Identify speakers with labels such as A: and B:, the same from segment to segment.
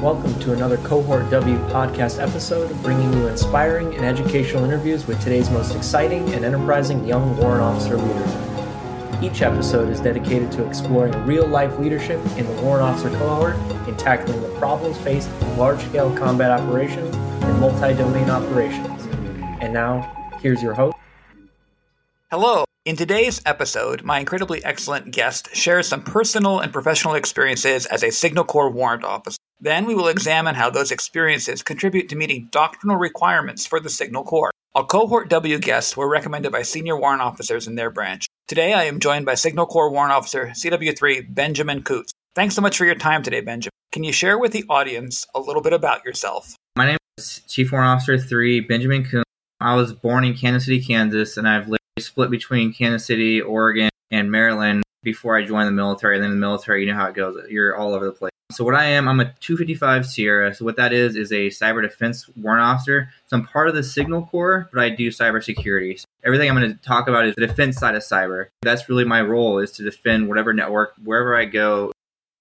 A: Welcome to another Cohort W podcast episode, bringing you inspiring and educational interviews with today's most exciting and enterprising young warrant officer leaders. Each episode is dedicated to exploring real life leadership in the warrant officer cohort and tackling the problems faced in large scale combat operations and multi domain operations. And now, here's your host.
B: Hello. In today's episode, my incredibly excellent guest shares some personal and professional experiences as a Signal Corps warrant officer. Then we will examine how those experiences contribute to meeting doctrinal requirements for the Signal Corps. All Cohort W guests were recommended by senior warrant officers in their branch. Today I am joined by Signal Corps Warrant Officer CW3 Benjamin Coots. Thanks so much for your time today, Benjamin. Can you share with the audience a little bit about yourself?
C: My name is Chief Warrant Officer 3 Benjamin Coots. I was born in Kansas City, Kansas, and I've lived split between Kansas City, Oregon, and Maryland before I joined the military. And then the military, you know how it goes. You're all over the place. So what I am, I'm a 255 Sierra. So what that is is a cyber defense warrant officer. So I'm part of the Signal Corps, but I do cybersecurity. So everything I'm going to talk about is the defense side of cyber. That's really my role is to defend whatever network wherever I go.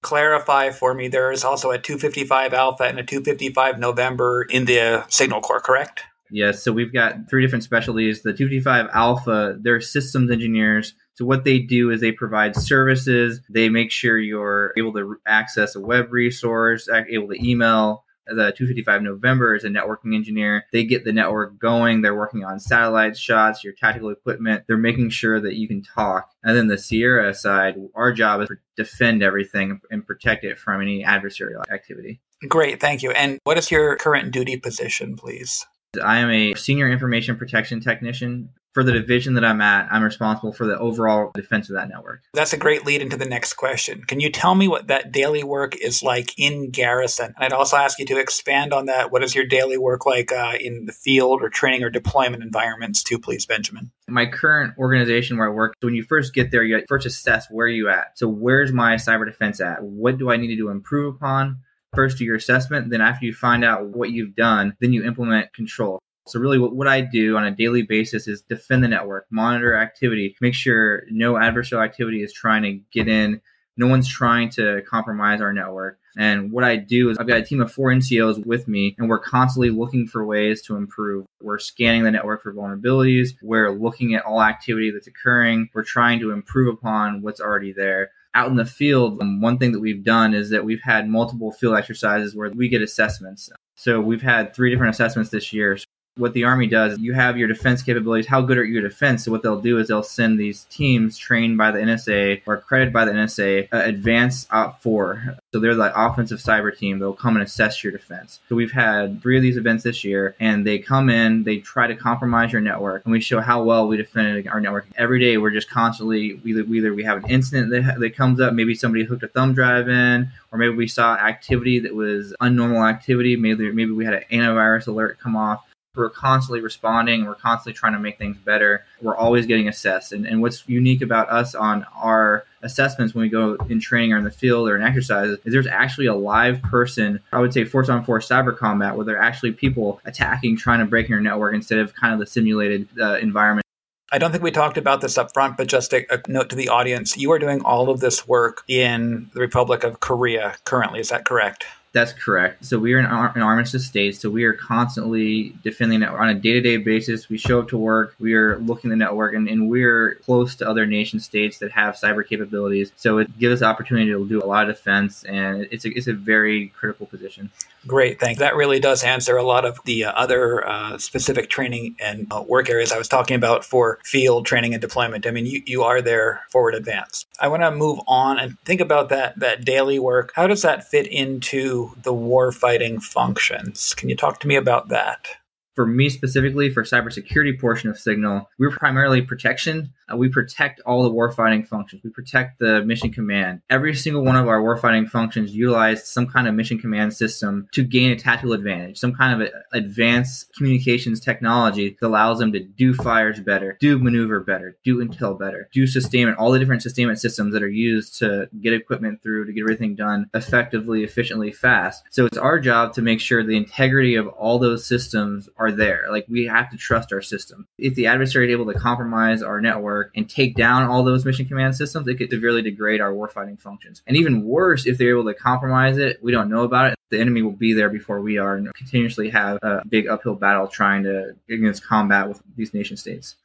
B: Clarify for me. There is also a 255 Alpha and a 255 November in the Signal Corps, correct?
C: Yes. So we've got three different specialties. The 255 Alpha, they're systems engineers. So what they do is they provide services. They make sure you're able to access a web resource, able to email. The 255 November is a networking engineer. They get the network going. They're working on satellite shots, your tactical equipment. They're making sure that you can talk. And then the Sierra side, our job is to defend everything and protect it from any adversarial activity.
B: Great, thank you. And what is your current duty position, please?
C: I am a senior information protection technician for the division that I'm at, I'm responsible for the overall defense of that network.
B: That's a great lead into the next question. Can you tell me what that daily work is like in garrison? And I'd also ask you to expand on that. What is your daily work like uh, in the field or training or deployment environments, too, please, Benjamin?
C: My current organization where I work, when you first get there, you first assess where you at. So where's my cyber defense at? What do I need to do improve upon? First, do your assessment. Then, after you find out what you've done, then you implement control. So really what, what I do on a daily basis is defend the network, monitor activity, make sure no adversarial activity is trying to get in. No one's trying to compromise our network. And what I do is I've got a team of four NCOs with me, and we're constantly looking for ways to improve. We're scanning the network for vulnerabilities. We're looking at all activity that's occurring. We're trying to improve upon what's already there. Out in the field, um, one thing that we've done is that we've had multiple field exercises where we get assessments. So we've had three different assessments this year what the army does you have your defense capabilities. How good are you at defense? So what they'll do is they'll send these teams trained by the nsa or accredited by the nsa uh, advanced OPFOR so they're the offensive cyber team. They'll come and assess your defense. So we've had three of these events this year and they come in they try to compromise your network and we show how well we defended our network. Every day we're just constantly either, either we have an incident that, that comes up maybe somebody hooked a thumb drive in or maybe we saw activity that was unnormal activity. Maybe maybe we had an antivirus alert come off we're constantly responding we're constantly trying to make things better we're always getting assessed and, and what's unique about us on our assessments when we go in training or in the field or in exercises is there's actually a live person i would say force on force cyber combat where there are actually people attacking trying to break your network instead of kind of the simulated uh, environment
B: I don't think we talked about this up front, but just a, a, note to the audience. You are doing all of this work in the Republic of Korea currently. Is that correct?
C: That's correct. So we are in an, an armistice state. So we are constantly defending it on a day to day basis. We show up to work. We are looking the network, and, and we're close to other nation states that have cyber capabilities. So it gives us opportunity to do a lot of defense, and it's a, it's a very critical position.
B: Great, thanks. That really does answer a lot of the uh, other uh, specific training and uh, work areas I was talking about for field training and deployment. I mean, you, you are there forward advanced. I want to move on and think about that that daily work. How does that fit into the war fighting functions? Can you talk to me about that?
C: For me specifically, for cybersecurity portion of Signal, we're primarily protection uh, we protect all the warfighting functions. We protect the mission command. Every single one of our warfighting functions utilize some kind of mission command system to gain a tactical advantage, some kind of advanced communications technology that allows them to do fires better, do maneuver better, do intel better, do sustainment, all the different sustainment systems that are used to get equipment through, to get everything done effectively, efficiently, fast. So it's our job to make sure the integrity of all those systems are are there. Like we have to trust our system. If the adversary is able to compromise our network and take down all those mission command systems, it could severely degrade our warfighting functions. And even worse, if they're able to compromise it, we don't know about it. The enemy will be there before we are and continuously have a big uphill battle trying to against combat with these nation states.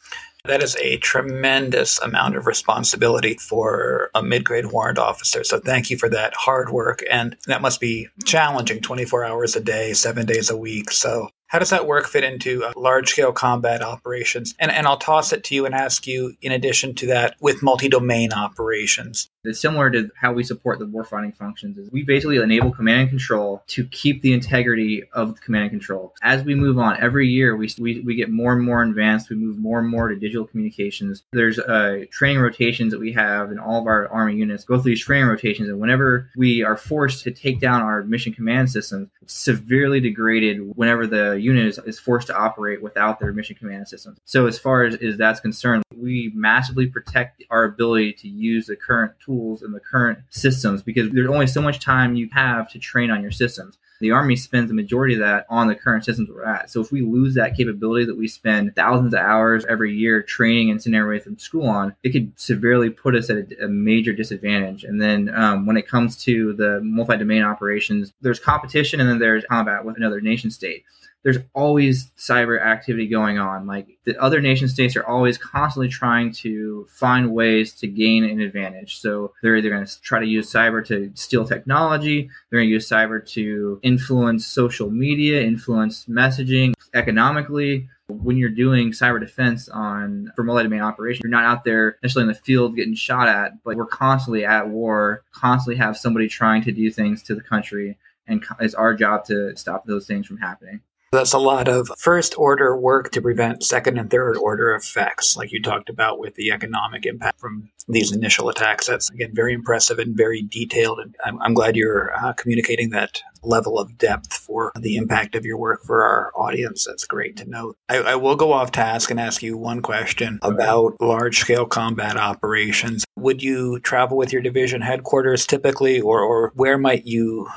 B: That is a tremendous amount of responsibility for a mid grade warrant officer. So thank you for that hard work. And that must be challenging 24 hours a day, seven days a week. So how does that work fit into uh, large scale combat operations? And, and I'll toss it to you and ask you, in addition to that, with multi domain operations.
C: It's similar to how we support the warfighting functions. Is we basically enable command and control to keep the integrity of the command and control. As we move on, every year we, we, we get more and more advanced. We move more and more to digital communications. There's uh, training rotations that we have in all of our Army units go through these training rotations. And whenever we are forced to take down our mission command system, it's severely degraded whenever the unit is, is forced to operate without their mission command system. So as far as, as that's concerned, we massively protect our ability to use the current tools and the current systems because there's only so much time you have to train on your systems. The Army spends the majority of that on the current systems we're at. So if we lose that capability that we spend thousands of hours every year training and sending everybody from school on, it could severely put us at a, a major disadvantage. And then um, when it comes to the multi-domain operations, there's competition and then there's combat with another nation state there's always cyber activity going on. Like the other nation states are always constantly trying to find ways to gain an advantage. So they're either going to try to use cyber to steal technology, they're going to use cyber to influence social media, influence messaging economically. When you're doing cyber defense on for multi-domain operation, you're not out there necessarily in the field getting shot at, but we're constantly at war, constantly have somebody trying to do things to the country, and it's our job to stop those things from happening.
B: That's a lot of first order work to prevent second and third order effects, like you talked about with the economic impact from these initial attacks. That's, again, very impressive and very detailed. And I'm, I'm glad you're uh, communicating that level of depth for the impact of your work for our audience. That's great to know. I, I will go off task and ask you one question about large scale combat operations. Would you travel with your division headquarters typically, or, or where might you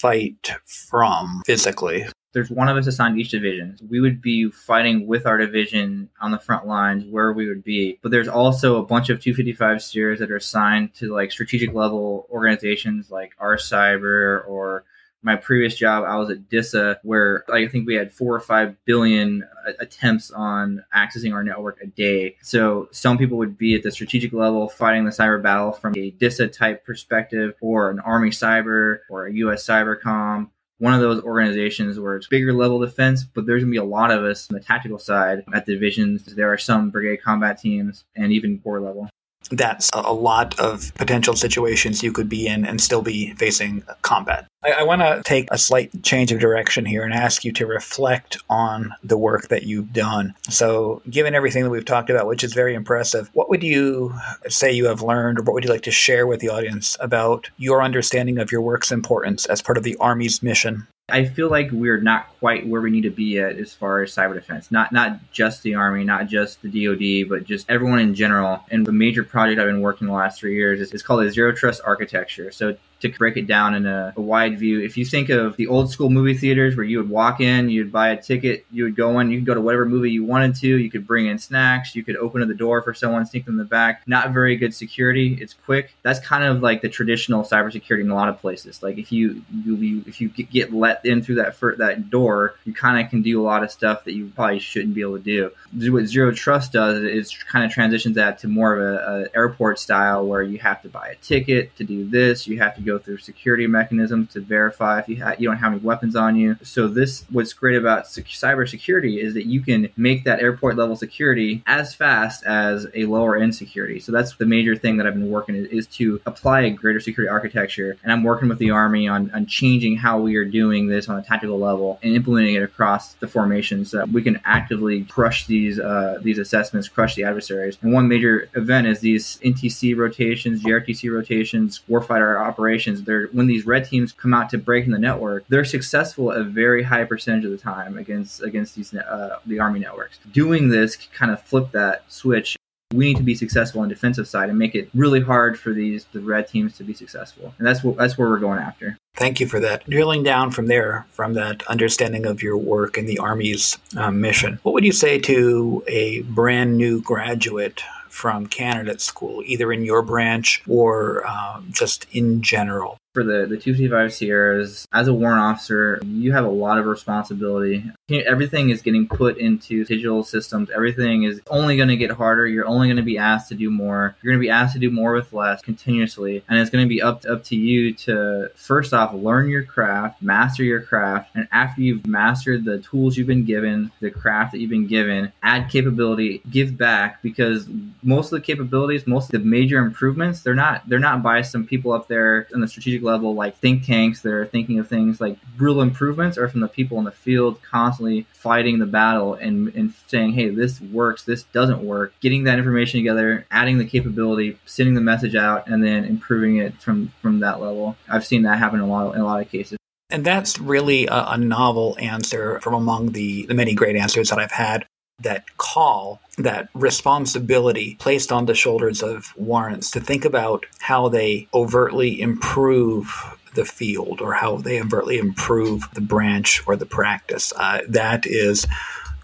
B: fight from physically?
C: There's one of us assigned each division. We would be fighting with our division on the front lines where we would be. But there's also a bunch of 255 Sierras that are assigned to like strategic level organizations like ARCYBER or my previous job, I was at DISA, where I think we had four or five billion uh, attempts on accessing our network a day. So some people would be at the strategic level fighting the cyber battle from a DISA type perspective, or an Army cyber, or a U.S. cybercom, one of those organizations where it's bigger level defense, but there's gonna be a lot of us on the tactical side at divisions. There are some brigade combat teams and even corps level
B: that's a lot of potential situations you could be in and still be facing combat. I, I want to take a slight change of direction here and ask you to reflect on the work that you've done. So, given everything that we've talked about, which is very impressive, what would you say you have learned, or what would you like to share with the audience about your understanding of your work's importance as part of the Army's mission?
C: I feel like we're not quite where we need to be at as far as cyber defense. Not not just the army, not just the DoD, but just everyone in general. And the major project I've been working the last three years is, is called a zero trust architecture. So to break it down in a, a, wide view, if you think of the old school movie theaters where you would walk in, you'd buy a ticket, you would go in, you could go to whatever movie you wanted to, you could bring in snacks, you could open the door for someone, sneak them in the back. Not very good security. It's quick. That's kind of like the traditional cybersecurity in a lot of places. Like if you, you if you get let in through that that door, you kind of can do a lot of stuff that you probably shouldn't be able to do. What Zero Trust does is kind of transitions that to more of a, a airport style where you have to buy a ticket to do this, you have to go go through security mechanisms to verify if you ha- you don't have any weapons on you. So this what's great about sec- cybersecurity is that you can make that airport level security as fast as a lower end security. So that's the major thing that I've been working is, is to apply a greater security architecture. And I'm working with the Army on, on changing how we are doing this on a tactical level and implementing it across the formations so that we can actively crush these uh, these assessments, crush the adversaries. And one major event is these NTC rotations, JRTC rotations, warfighter operations they're when these red teams come out to break in the network, they're successful a very high percentage of the time against against these uh, the army networks. Doing this kind of flip that switch we need to be successful on defensive side and make it really hard for these the red teams to be successful. And that's what that's where we're going after.
B: Thank you for that. Drilling down from there, from that understanding of your work and the Army's um, mission, what would you say to a brand new graduate from candidate school, either in your branch or um, just in general?
C: For the, the 255 Sierras, as a warrant officer, you have a lot of responsibility. Everything is getting put into digital systems. Everything is only going to get harder. You're only going to be asked to do more. You're going to be asked to do more with less continuously. And it's going to be up to, up to you to, first off, learn your craft, master your craft. And after you've mastered the tools you've been given, the craft that you've been given, add capability, give back because most of the capabilities, most of the major improvements, they're not, they're not by some people up there in the strategic level, like think tanks that are thinking of things like real improvements, or from the people in the field constantly fighting the battle and, and saying, hey, this works, this doesn't work, getting that information together, adding the capability, sending the message out, and then improving it from, from that level. I've seen that happen a lot, in a lot of cases.
B: And that's really a, a novel answer from among the, the many great answers that I've had that call, that responsibility placed on the shoulders of warrants to think about how they overtly improve the field or how they overtly improve the branch or the practice. Uh, that is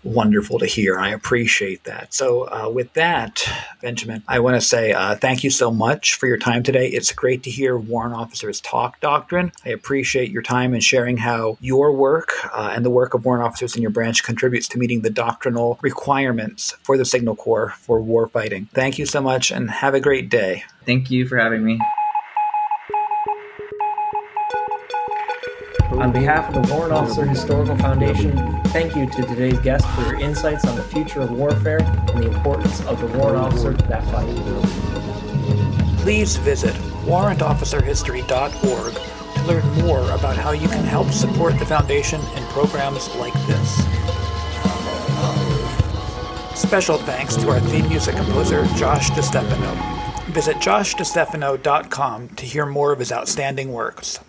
B: wonderful to hear. I appreciate that. So, uh, with that, Benjamin, I want to say uh, thank you so much for your time today. It's great to hear warrant officers talk doctrine. I appreciate your time and sharing how your work uh, and the work of warrant officers in your branch contributes to meeting the doctrinal requirements for the Signal Corps for war fighting. Thank you so much and have a great day.
C: Thank you for having me.
A: On behalf of the Warrant Officer Historical Foundation, thank you to today's guest for your insights on the future of warfare and the importance of the warrant officer to that fight.
B: Please visit warrantofficerhistory.org to learn more about how you can help support the foundation and programs like this. Special thanks to our theme music composer, Josh DeStefano. Visit joshdestefano.com to hear more of his outstanding works.